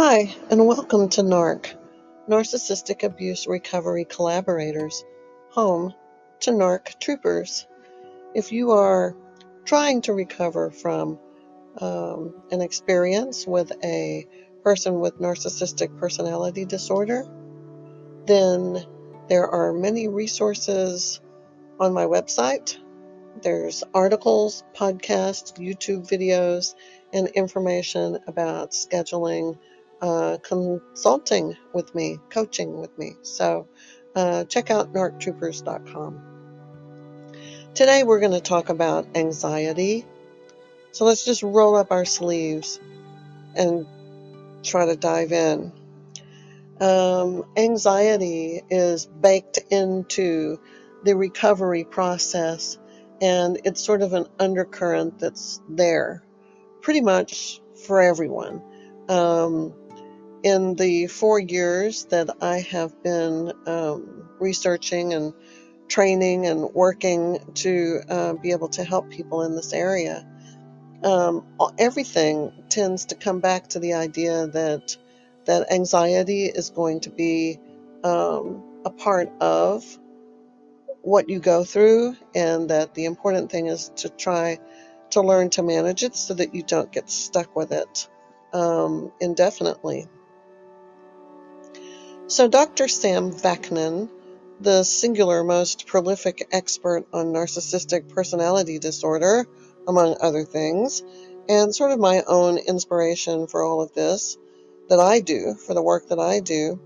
Hi, and welcome to NARC, Narcissistic Abuse Recovery Collaborators, home to NARC Troopers. If you are trying to recover from um, an experience with a person with narcissistic personality disorder, then there are many resources on my website. There's articles, podcasts, YouTube videos, and information about scheduling uh, consulting with me, coaching with me. So uh, check out narctroopers.com. Today we're going to talk about anxiety. So let's just roll up our sleeves and try to dive in. Um, anxiety is baked into the recovery process and it's sort of an undercurrent that's there pretty much for everyone. Um, in the four years that I have been um, researching and training and working to uh, be able to help people in this area, um, everything tends to come back to the idea that that anxiety is going to be um, a part of what you go through, and that the important thing is to try to learn to manage it so that you don't get stuck with it um, indefinitely. So Dr. Sam Vaknin, the singular most prolific expert on narcissistic personality disorder, among other things, and sort of my own inspiration for all of this that I do, for the work that I do,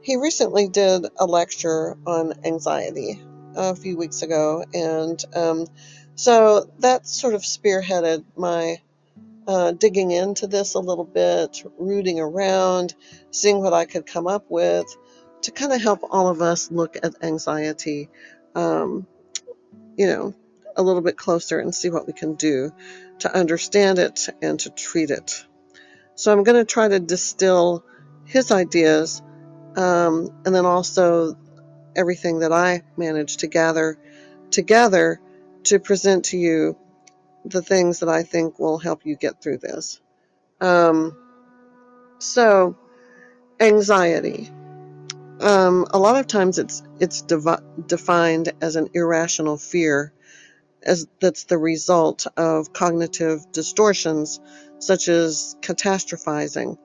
he recently did a lecture on anxiety a few weeks ago. And um, so that sort of spearheaded my uh, digging into this a little bit, rooting around, seeing what I could come up with to kind of help all of us look at anxiety, um, you know, a little bit closer and see what we can do to understand it and to treat it. So I'm going to try to distill his ideas um, and then also everything that I managed to gather together to present to you the things that I think will help you get through this. Um, so, anxiety. Um, a lot of times it's it's devi- defined as an irrational fear, as that's the result of cognitive distortions such as catastrophizing.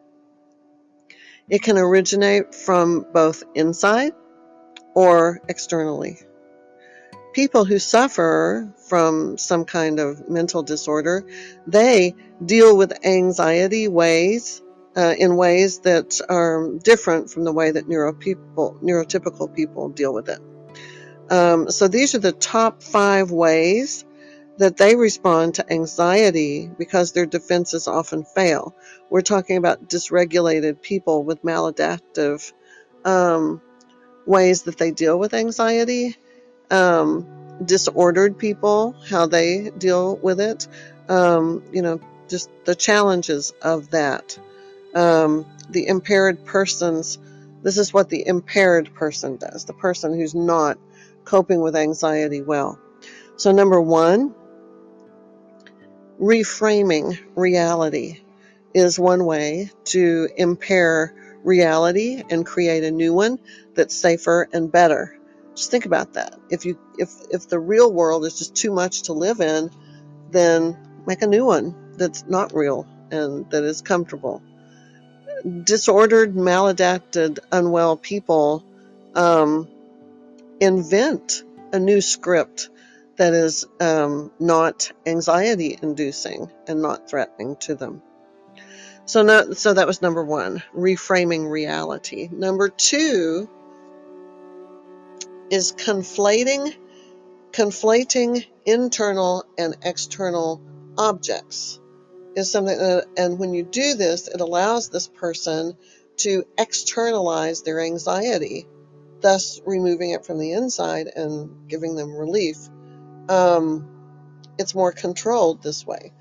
It can originate from both inside or externally. People who suffer from some kind of mental disorder, they deal with anxiety ways uh, in ways that are different from the way that neuro people, neurotypical people deal with it. Um, so these are the top five ways that they respond to anxiety because their defenses often fail. We're talking about dysregulated people with maladaptive um, ways that they deal with anxiety, um, disordered people, how they deal with it, um, you know, just the challenges of that. Um, the impaired persons, this is what the impaired person does, the person who's not coping with anxiety well. So, number one, reframing reality is one way to impair reality and create a new one that's safer and better. Just think about that. If you if if the real world is just too much to live in, then make a new one that's not real and that is comfortable. Disordered, maladapted, unwell people um, invent a new script that is um, not anxiety inducing and not threatening to them. So, no, so that was number one, reframing reality. Number two is conflating, conflating internal and external objects. Is something that, and when you do this, it allows this person to externalize their anxiety, thus removing it from the inside and giving them relief. Um, it's more controlled this way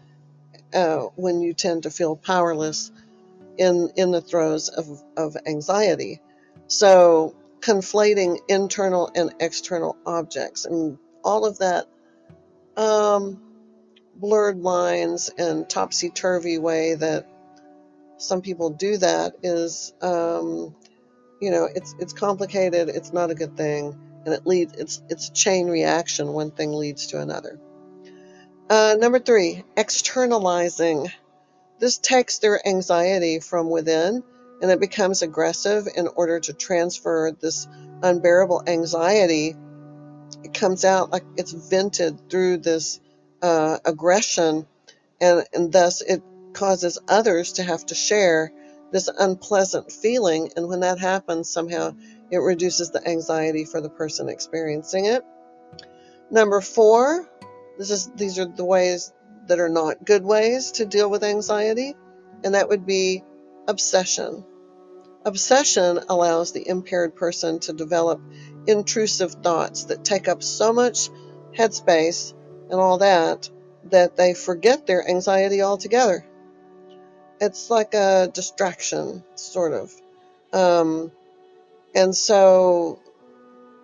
uh, when you tend to feel powerless in in the throes of, of anxiety. So conflating internal and external objects and all of that um, blurred lines and topsy turvy way that some people do that is, um, you know, it's it's complicated. It's not a good thing, and it leads. It's it's a chain reaction. One thing leads to another. Uh, number three, externalizing. This takes their anxiety from within and it becomes aggressive in order to transfer this unbearable anxiety. It comes out like it's vented through this uh, aggression, and, and thus it causes others to have to share this unpleasant feeling. And when that happens, somehow it reduces the anxiety for the person experiencing it. Number four, this is these are the ways that are not good ways to deal with anxiety, and that would be obsession. Obsession allows the impaired person to develop intrusive thoughts that take up so much headspace and all that that they forget their anxiety altogether. It's like a distraction, sort of. Um, and so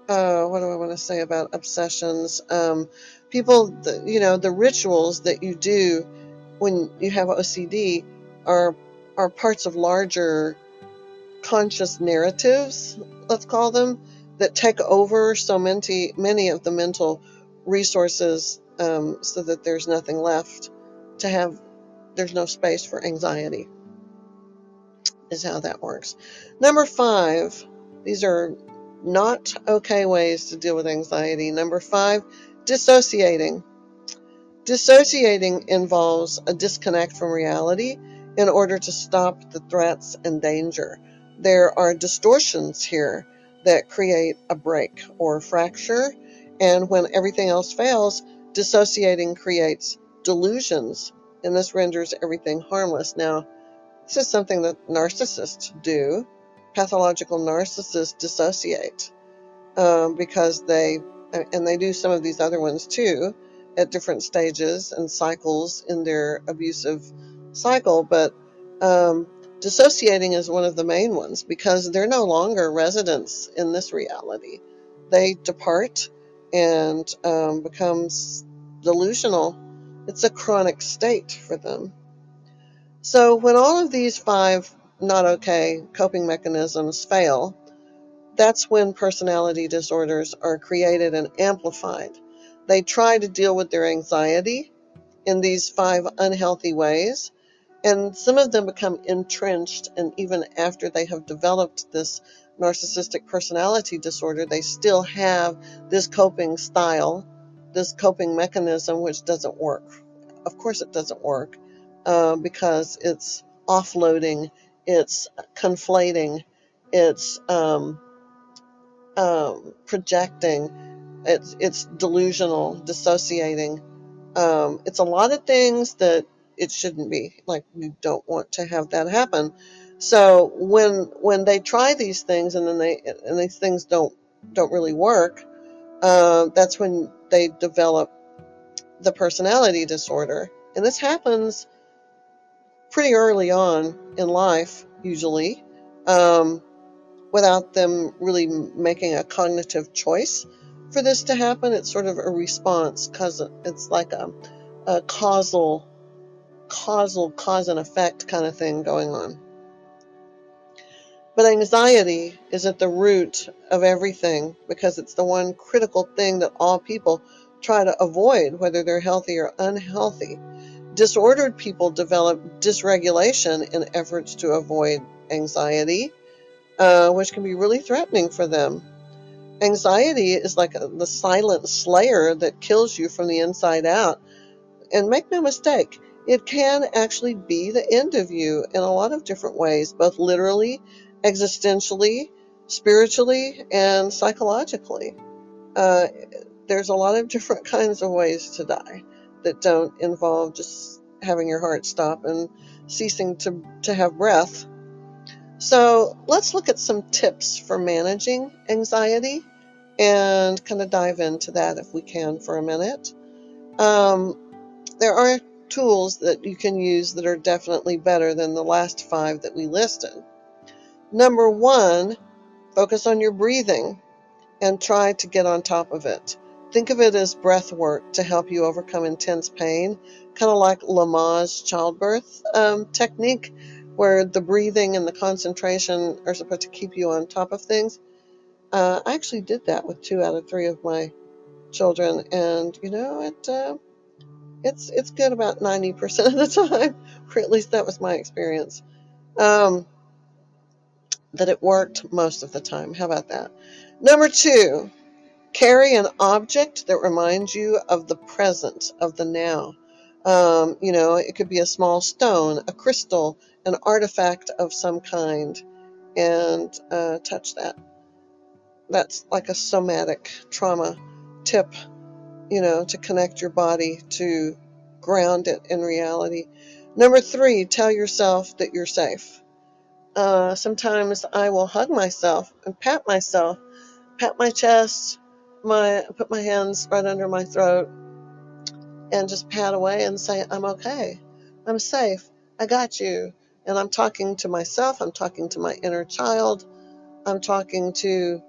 uh, what do I want to say about obsessions? Um, people, the, you know, the rituals that you do when you have OCD are are parts of larger conscious narratives, let's call them, that take over so many many of the mental resources, um, so that there's nothing left to have. There's no space for anxiety. Is how that works. Number five. These are not okay ways to deal with anxiety. Number five, dissociating. Dissociating involves a disconnect from reality in order to stop the threats and danger. There are distortions here that create a break or a fracture, and when everything else fails, dissociating creates delusions, and this renders everything harmless. Now, this is something that narcissists do pathological narcissists dissociate um, because they, and they do some of these other ones too, at different stages and cycles in their abusive cycle. But um, dissociating is one of the main ones because they're no longer residents in this reality. They depart and um, becomes delusional. It's a chronic state for them. So when all of these five not okay coping mechanisms fail, that's when personality disorders are created and amplified. They try to deal with their anxiety in these five unhealthy ways, and some of them become entrenched, and even after they have developed this narcissistic personality disorder, they still have this coping style, this coping mechanism, which doesn't work. Of course, it doesn't work uh, because it's offloading it's conflating, it's um, um, projecting, it's, it's delusional, dissociating. Um, it's a lot of things that it shouldn't be. Like we don't want to have that happen. So when when they try these things and then they and these things don't don't really work, uh, that's when they develop the personality disorder. And this happens pretty early on in life, usually, um, without them really making a cognitive choice for this to happen. It's sort of a response because it's like a, a causal, causal cause and effect kind of thing going on. But anxiety is at the root of everything because it's the one critical thing that all people try to avoid, whether they're healthy or unhealthy. Disordered people develop dysregulation in efforts to avoid anxiety, uh, which can be really threatening for them. Anxiety is like a, the silent slayer that kills you from the inside out. And make no mistake, it can actually be the end of you in a lot of different ways, both literally, existentially, spiritually, and psychologically. Uh, there's a lot of different kinds of ways to die that don't involve just having your heart stop and ceasing to, to have breath. So let's look at some tips for managing anxiety and kind of dive into that if we can for a minute. Um, there are tools that you can use that are definitely better than the last five that we listed. Number one, focus on your breathing and try to get on top of it. Think of it as breath work to help you overcome intense pain, kind of like Lamaze childbirth um, technique, where the breathing and the concentration are supposed to keep you on top of things. Uh, I actually did that with two out of three of my children, and you know, it uh, it's it's good about ninety percent of the time, or at least that was my experience. Um, that it worked most of the time. How about that? Number two, carry an object that reminds you of the present, of the now. Um, you know, it could be a small stone, a crystal, an artifact of some kind, and uh, touch that. That's like a somatic trauma tip, you know, to connect your body to ground it in reality. Number three, tell yourself that you're safe. Uh, sometimes I will hug myself and pat myself, pat my chest, my put my hands right under my throat, and just pat away and say, I'm okay. I'm safe. I got you. And I'm talking to myself. I'm talking to my inner child. I'm talking to,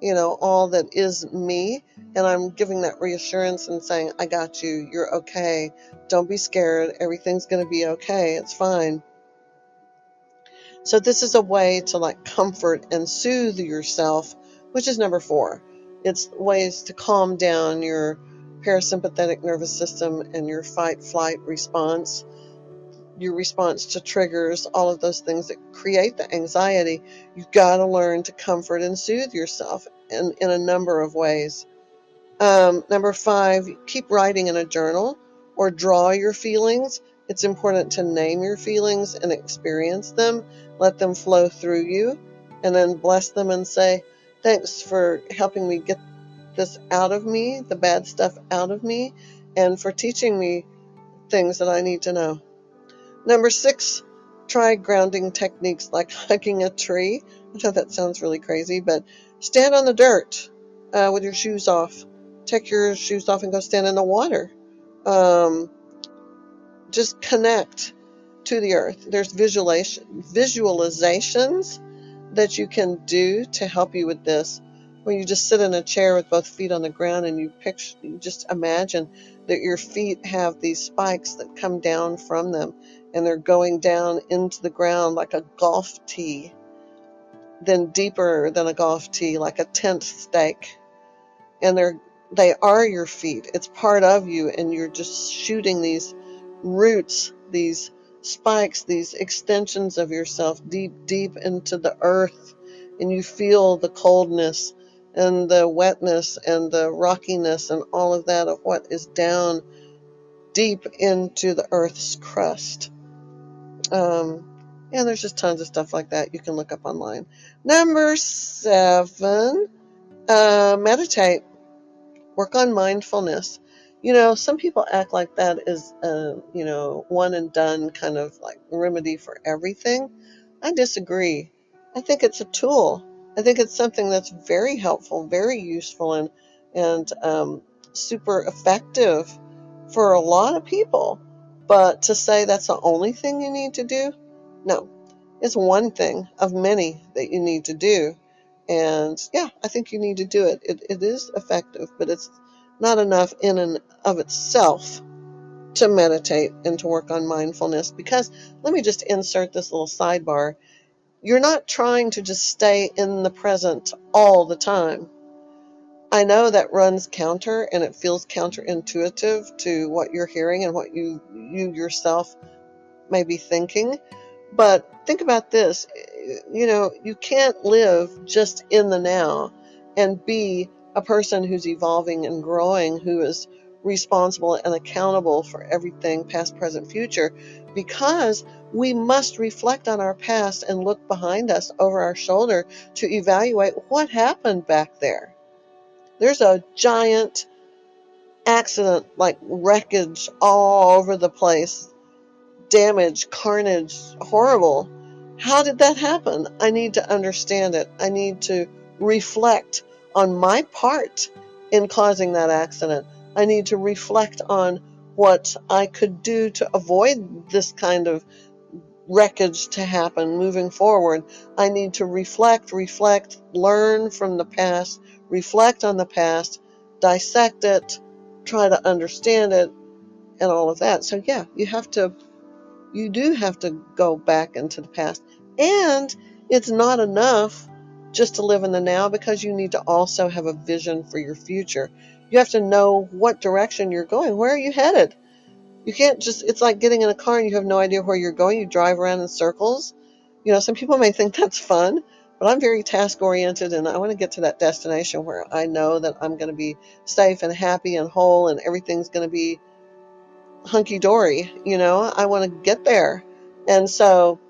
you know, all that is me. And I'm giving that reassurance and saying, I got you. You're okay. Don't be scared. Everything's going to be okay. It's fine. So this is a way to like comfort and soothe yourself, which is number four. It's ways to calm down your parasympathetic nervous system and your fight flight response, your response to triggers, all of those things that create the anxiety. You've got to learn to comfort and soothe yourself in, in a number of ways. Um, number five, keep writing in a journal or draw your feelings. It's important to name your feelings and experience them, let them flow through you, and then bless them and say, Thanks for helping me get this out of me, the bad stuff out of me, and for teaching me things that I need to know. Number six, try grounding techniques like hugging a tree. I know that sounds really crazy, but stand on the dirt uh, with your shoes off. Take your shoes off and go stand in the water. Um, just connect to the earth. There's visualization, visualizations that you can do to help you with this when you just sit in a chair with both feet on the ground and you picture, you just imagine that your feet have these spikes that come down from them and they're going down into the ground like a golf tee, then deeper than a golf tee, like a tent stake. And they're, they are your feet. It's part of you and you're just shooting these roots, these spikes, these extensions of yourself deep, deep into the earth. And you feel the coldness and the wetness and the rockiness and all of that of what is down deep into the earth's crust. Um, and there's just tons of stuff like that you can look up online. Number seven, uh, meditate. Work on mindfulness. You know, some people act like that is a, you know, one and done kind of like remedy for everything. I disagree. I think it's a tool. I think it's something that's very helpful, very useful, and and um, super effective for a lot of people. But to say that's the only thing you need to do, no, it's one thing of many that you need to do. And yeah, I think you need to do it. It, it is effective, but it's not enough in and of itself to meditate and to work on mindfulness because let me just insert this little sidebar. You're not trying to just stay in the present all the time. I know that runs counter and it feels counterintuitive to what you're hearing and what you you yourself may be thinking. But think about this. You know, you can't live just in the now and be a person who's evolving and growing, who is responsible and accountable for everything past, present, future, because we must reflect on our past and look behind us over our shoulder to evaluate what happened back there. There's a giant accident, like wreckage all over the place, damage, carnage, horrible. How did that happen? I need to understand it. I need to reflect on my part in causing that accident. I need to reflect on what I could do to avoid this kind of wreckage to happen moving forward. I need to reflect, reflect, learn from the past, reflect on the past, dissect it, try to understand it, and all of that. So, yeah, you have to you do have to go back into the past. And it's not enough just to live in the now because you need to also have a vision for your future. You have to know what direction you're going. Where are you headed? You can't just, it's like getting in a car and you have no idea where you're going. You drive around in circles. You know, some people may think that's fun, but I'm very task oriented and I want to get to that destination where I know that I'm going to be safe and happy and whole and everything's going to be hunky dory. You know, I want to get there. And so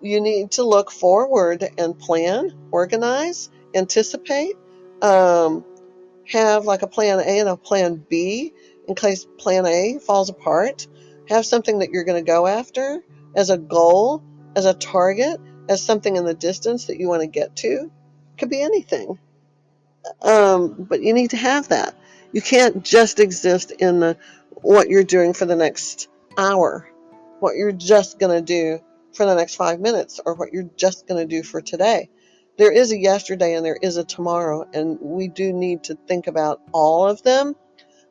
you need to look forward and plan, organize, anticipate, um, have like a plan A and a plan B in case plan A falls apart. Have something that you're going to go after as a goal, as a target, as something in the distance that you want to get to. Could be anything. Um, but you need to have that. You can't just exist in the what you're doing for the next hour, what you're just going to do for the next five minutes, or what you're just going to do for today. There is a yesterday and there is a tomorrow, and we do need to think about all of them.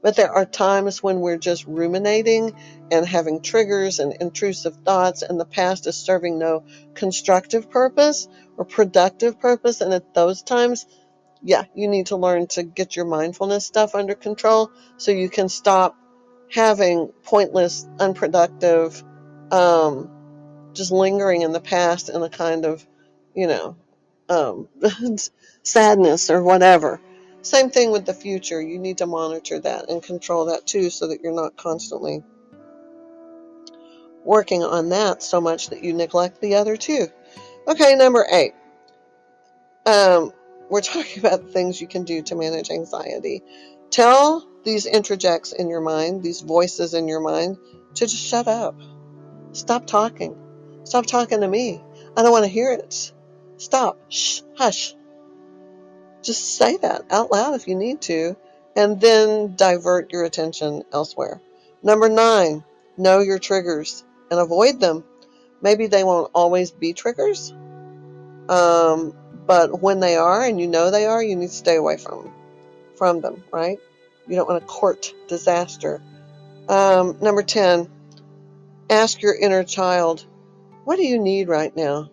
But there are times when we're just ruminating and having triggers and intrusive thoughts, and the past is serving no constructive purpose or productive purpose. And at those times, yeah, you need to learn to get your mindfulness stuff under control so you can stop having pointless, unproductive, um, just lingering in the past in a kind of, you know, um, sadness or whatever. Same thing with the future. You need to monitor that and control that too so that you're not constantly working on that so much that you neglect the other two. Okay, number eight. Um, we're talking about things you can do to manage anxiety. Tell these introjects in your mind, these voices in your mind, to just shut up. Stop talking. Stop talking to me. I don't want to hear it. Stop. Shh. Hush. Just say that out loud if you need to, and then divert your attention elsewhere. Number nine, know your triggers and avoid them. Maybe they won't always be triggers, um, but when they are and you know they are, you need to stay away from from them. Right? You don't want to court disaster. Um, number ten, ask your inner child, what do you need right now?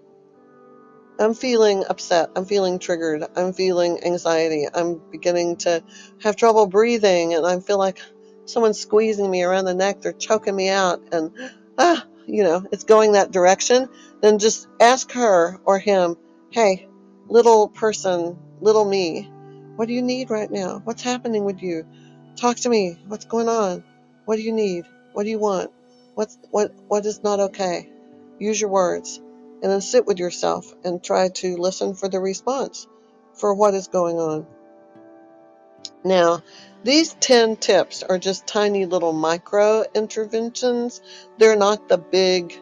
I'm feeling upset. I'm feeling triggered. I'm feeling anxiety. I'm beginning to have trouble breathing, and I feel like someone's squeezing me around the neck. They're choking me out, and ah, you know, it's going that direction. Then just ask her or him, hey, little person, little me, what do you need right now? What's happening with you? Talk to me. What's going on? What do you need? What do you want? What's what what is not okay? Use your words and then sit with yourself and try to listen for the response for what is going on. Now, these 10 tips are just tiny little micro interventions. They're not the big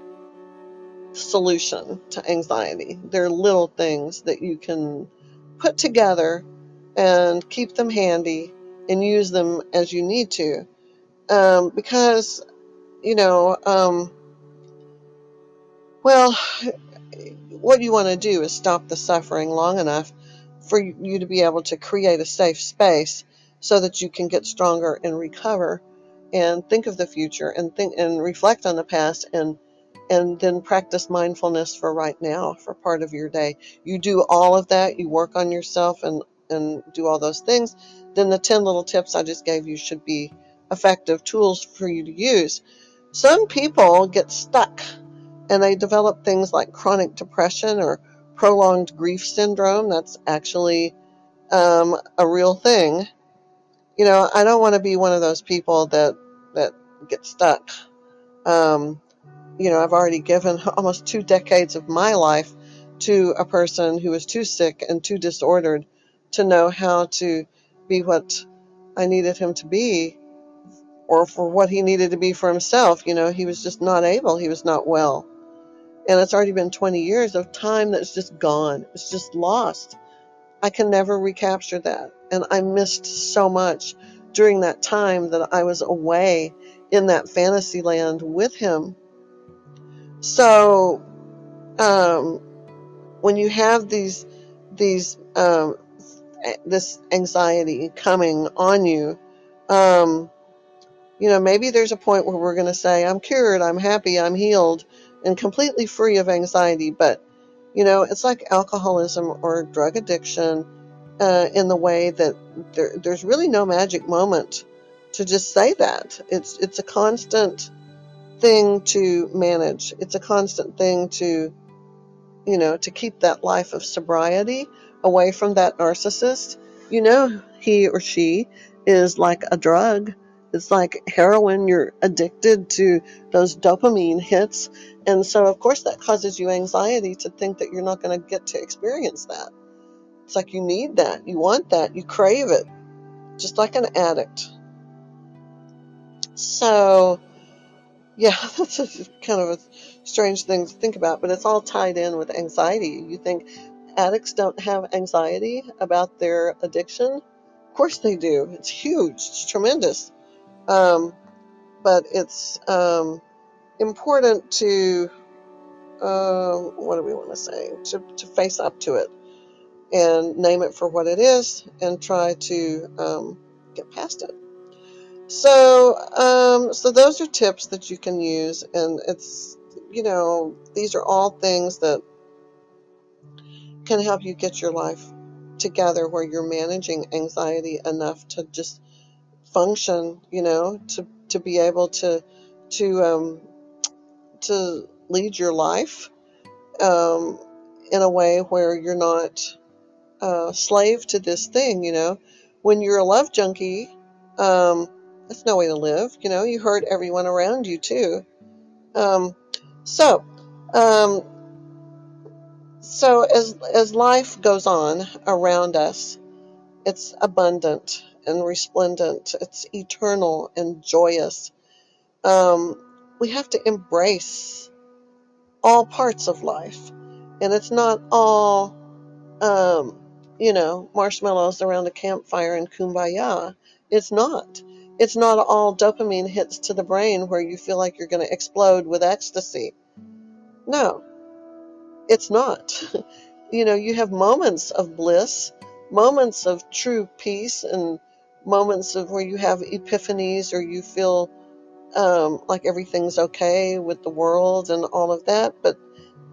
solution to anxiety. They're little things that you can put together and keep them handy and use them as you need to. Um, because, you know, um, well, what you want to do is stop the suffering long enough for you to be able to create a safe space so that you can get stronger and recover and think of the future and think and reflect on the past and and then practice mindfulness for right now for part of your day. You do all of that, you work on yourself and and do all those things, then the 10 little tips I just gave you should be effective tools for you to use. Some people get stuck and they develop things like chronic depression or prolonged grief syndrome. That's actually um, a real thing. You know, I don't want to be one of those people that that get stuck. Um, you know, I've already given almost two decades of my life to a person who was too sick and too disordered to know how to be what I needed him to be or for what he needed to be for himself. You know, he was just not able, he was not well. And it's already been 20 years of time that's just gone. It's just lost. I can never recapture that. And I missed so much during that time that I was away in that fantasy land with him. So, um, when you have these, these, um, this anxiety coming on you, um, You know, maybe there's a point where we're going to say, I'm cured, I'm happy, I'm healed, and completely free of anxiety. But, you know, it's like alcoholism or drug addiction uh, in the way that there, there's really no magic moment to just say that. It's, it's a constant thing to manage, it's a constant thing to you know, to keep that life of sobriety away from that narcissist, you know, he or she is like a drug. It's like heroin. You're addicted to those dopamine hits. And so, of course, that causes you anxiety to think that you're not going to get to experience that. It's like you need that. You want that. You crave it, just like an addict. So, yeah, that's a, kind of a strange thing to think about, but it's all tied in with anxiety. You think addicts don't have anxiety about their addiction? Of course they do. It's huge. It's tremendous. Um, but it's um, important to uh, what do we want to say? To, to face up to it and name it for what it is and try to um, get past it. So, um, so those are tips that you can use, and it's you know these are all things that can help you get your life together where you're managing anxiety enough to just function, you know, to to be able to to um, to lead your life um, in a way where you're not uh, slave to this thing, you know. When you're a love junkie, um, that's no way to live. You know, you hurt everyone around you too. Um, so, um, so as as life goes on around us, it's abundant and resplendent. It's eternal and joyous. Um, we have to embrace all parts of life, and it's not all, um, you know, marshmallows around a campfire and kumbaya. It's not it's not all dopamine hits to the brain where you feel like you're going to explode with ecstasy. No, it's not. you know, you have moments of bliss, moments of true peace, and moments of where you have epiphanies or you feel um, like everything's okay with the world and all of that. But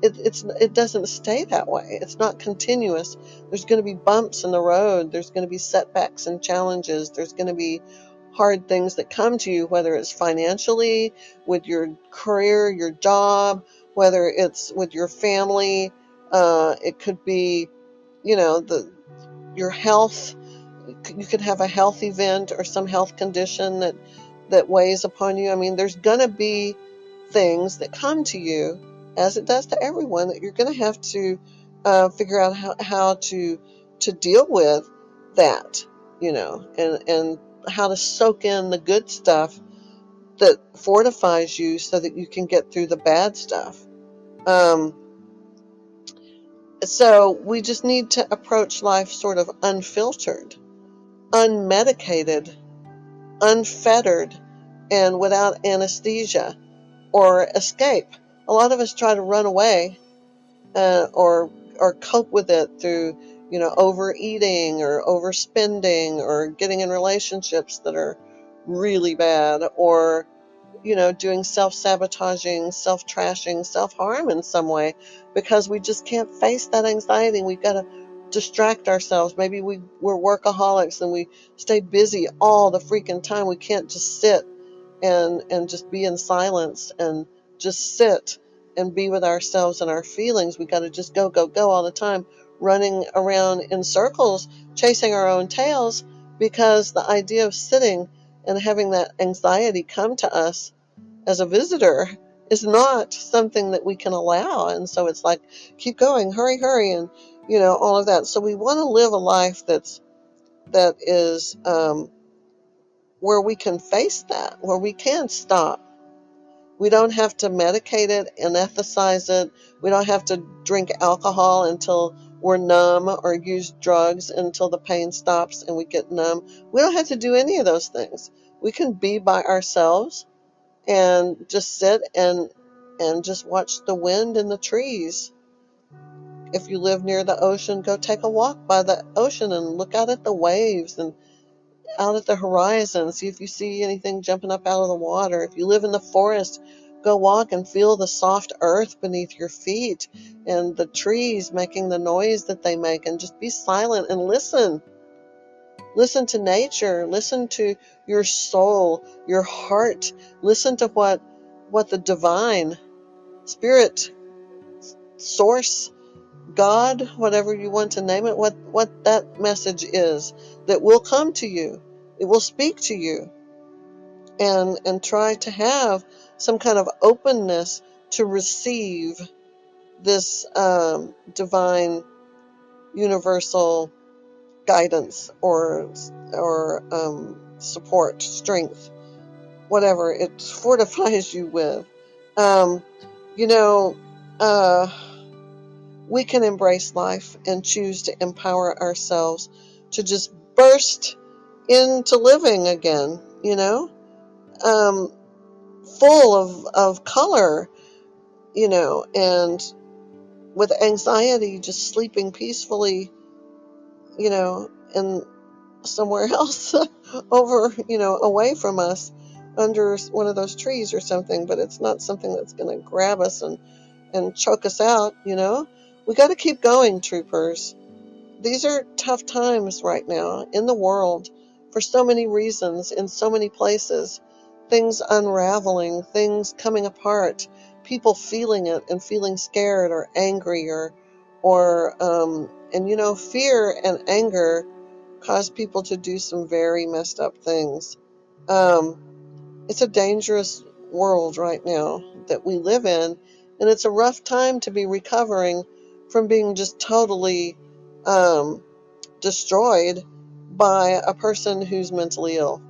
it, it's it doesn't stay that way. It's not continuous. There's going to be bumps in the road. There's going to be setbacks and challenges. There's going to be hard things that come to you, whether it's financially, with your career, your job, whether it's with your family. Uh, it could be, you know, the your health. You could have a health event or some health condition that that weighs upon you. I mean, there's going to be things that come to you, as it does to everyone, that you're going to have to uh, figure out how, how to to deal with that, you know, and and how to soak in the good stuff that fortifies you so that you can get through the bad stuff. Um, so we just need to approach life sort of unfiltered, unmedicated, unfettered, and without anesthesia or escape. A lot of us try to run away uh, or or cope with it through you know, overeating or overspending or getting in relationships that are really bad or, you know, doing self sabotaging, self trashing, self harm in some way because we just can't face that anxiety. We've got to distract ourselves. Maybe we, we're workaholics and we stay busy all the freaking time. We can't just sit and, and just be in silence and just sit and be with ourselves and our feelings. We got to just go, go, go all the time running around in circles, chasing our own tails, because the idea of sitting and having that anxiety come to us as a visitor is not something that we can allow. And so it's like, keep going, hurry, hurry, and you know all of that. So we want to live a life that's that is um, where we can face that, where we can stop. We don't have to medicate it, anesthetize it. We don't have to drink alcohol until we're numb or use drugs until the pain stops and we get numb. We don't have to do any of those things. We can be by ourselves and just sit and and just watch the wind and the trees. If you live near the ocean, go take a walk by the ocean and look out at the waves and out at the horizon, see if you see anything jumping up out of the water. If you live in the forest, go walk and feel the soft earth beneath your feet and the trees making the noise that they make, and just be silent and listen. Listen to nature, listen to your soul, your heart, listen to what what the divine spirit source God, whatever you want to name it, what, what that message is that will come to you. It will speak to you and, and try to have some kind of openness to receive this um, divine universal guidance or, or um, support, strength, whatever it fortifies you with. Um, you know, uh, we can embrace life and choose to empower ourselves to just burst into living again, you know, um, full of, of color, you know, and with anxiety, just sleeping peacefully, you know, and somewhere else over, you know, away from us under one of those trees or something, but it's not something that's going to grab us and, and choke us out, you know. We got to keep going, troopers These are tough times right now in the world for so many reasons, in so many places. Things unraveling, things coming apart, people feeling it and feeling scared or angry or, or, um, and you know, fear and anger cause people to do some very messed up things. Um, it's a dangerous world right now that we live in, and it's a rough time to be recovering from being just totally, um, destroyed by a person who's mentally ill.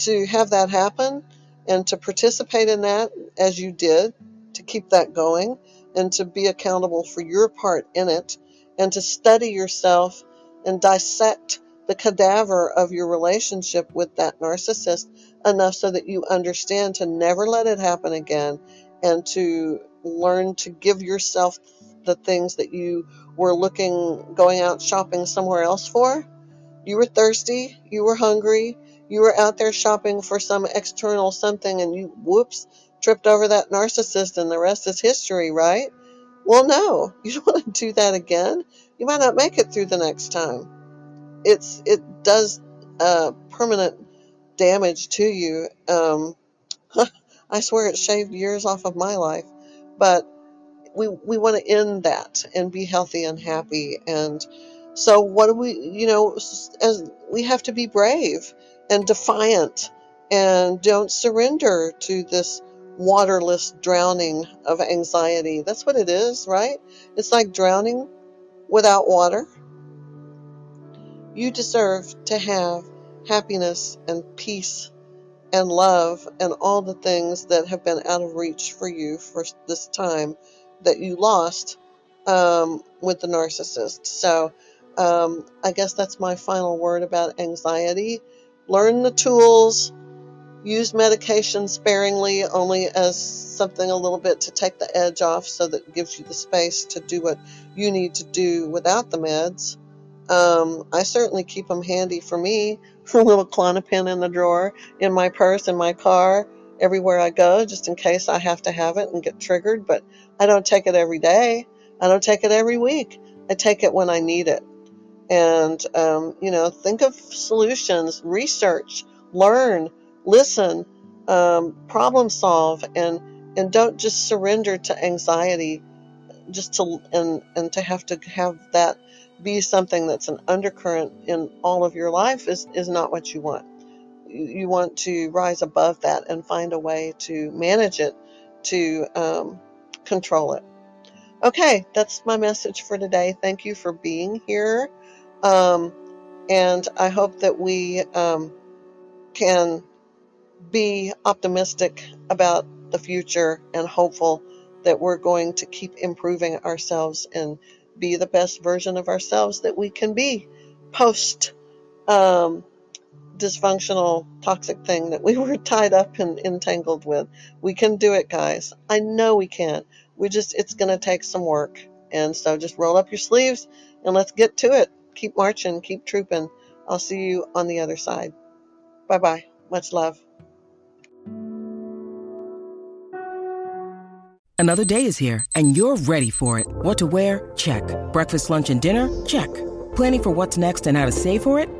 To have that happen and to participate in that as you did, to keep that going and to be accountable for your part in it and to study yourself and dissect the cadaver of your relationship with that narcissist enough so that you understand to never let it happen again and to learn to give yourself the things that you were looking, going out shopping somewhere else for. You were thirsty, you were hungry, you were out there shopping for some external something and you, whoops, tripped over that narcissist and the rest is history, right? Well, no, you don't want to do that again. You might not make it through the next time. It's, it does, uh, permanent damage to you. Um, I swear it shaved years off of my life, but we we want to end that and be healthy and happy. And so what do we you know as we have to be brave and defiant and don't surrender to this waterless drowning of anxiety. That's what it is right? It's like drowning without water. You deserve to have happiness and peace and love and all the things that have been out of reach for you for this time that you lost um, with the narcissist. So um, I guess that's my final word about anxiety. Learn the tools, use medication sparingly, only as something a little bit to take the edge off so that it gives you the space to do what you need to do without the meds. Um, I certainly keep them handy for me. a little Klonopin in the drawer, in my purse, in my car, everywhere I go, just in case I have to have it and get triggered. But I don't take it every day. I don't take it every week. I take it when I need it. And, um, you know, think of solutions, research, learn, listen, um, problem solve, and, and don't just surrender to anxiety just to and and to have to have that be something that's an undercurrent in all of your life is is not what you want you want to rise above that and find a way to manage it to um, control it. Okay that's my message for today. Thank you for being here. Um, and i hope that we um, can be optimistic about the future and hopeful that we're going to keep improving ourselves and be the best version of ourselves that we can be post um, dysfunctional, toxic thing that we were tied up and entangled with. We can do it, guys. I know we can. We just, it's going to take some work. And so just roll up your sleeves and let's get to it. Keep marching, keep trooping. I'll see you on the other side. Bye bye. Much love. Another day is here, and you're ready for it. What to wear? Check. Breakfast, lunch, and dinner? Check. Planning for what's next and how to save for it?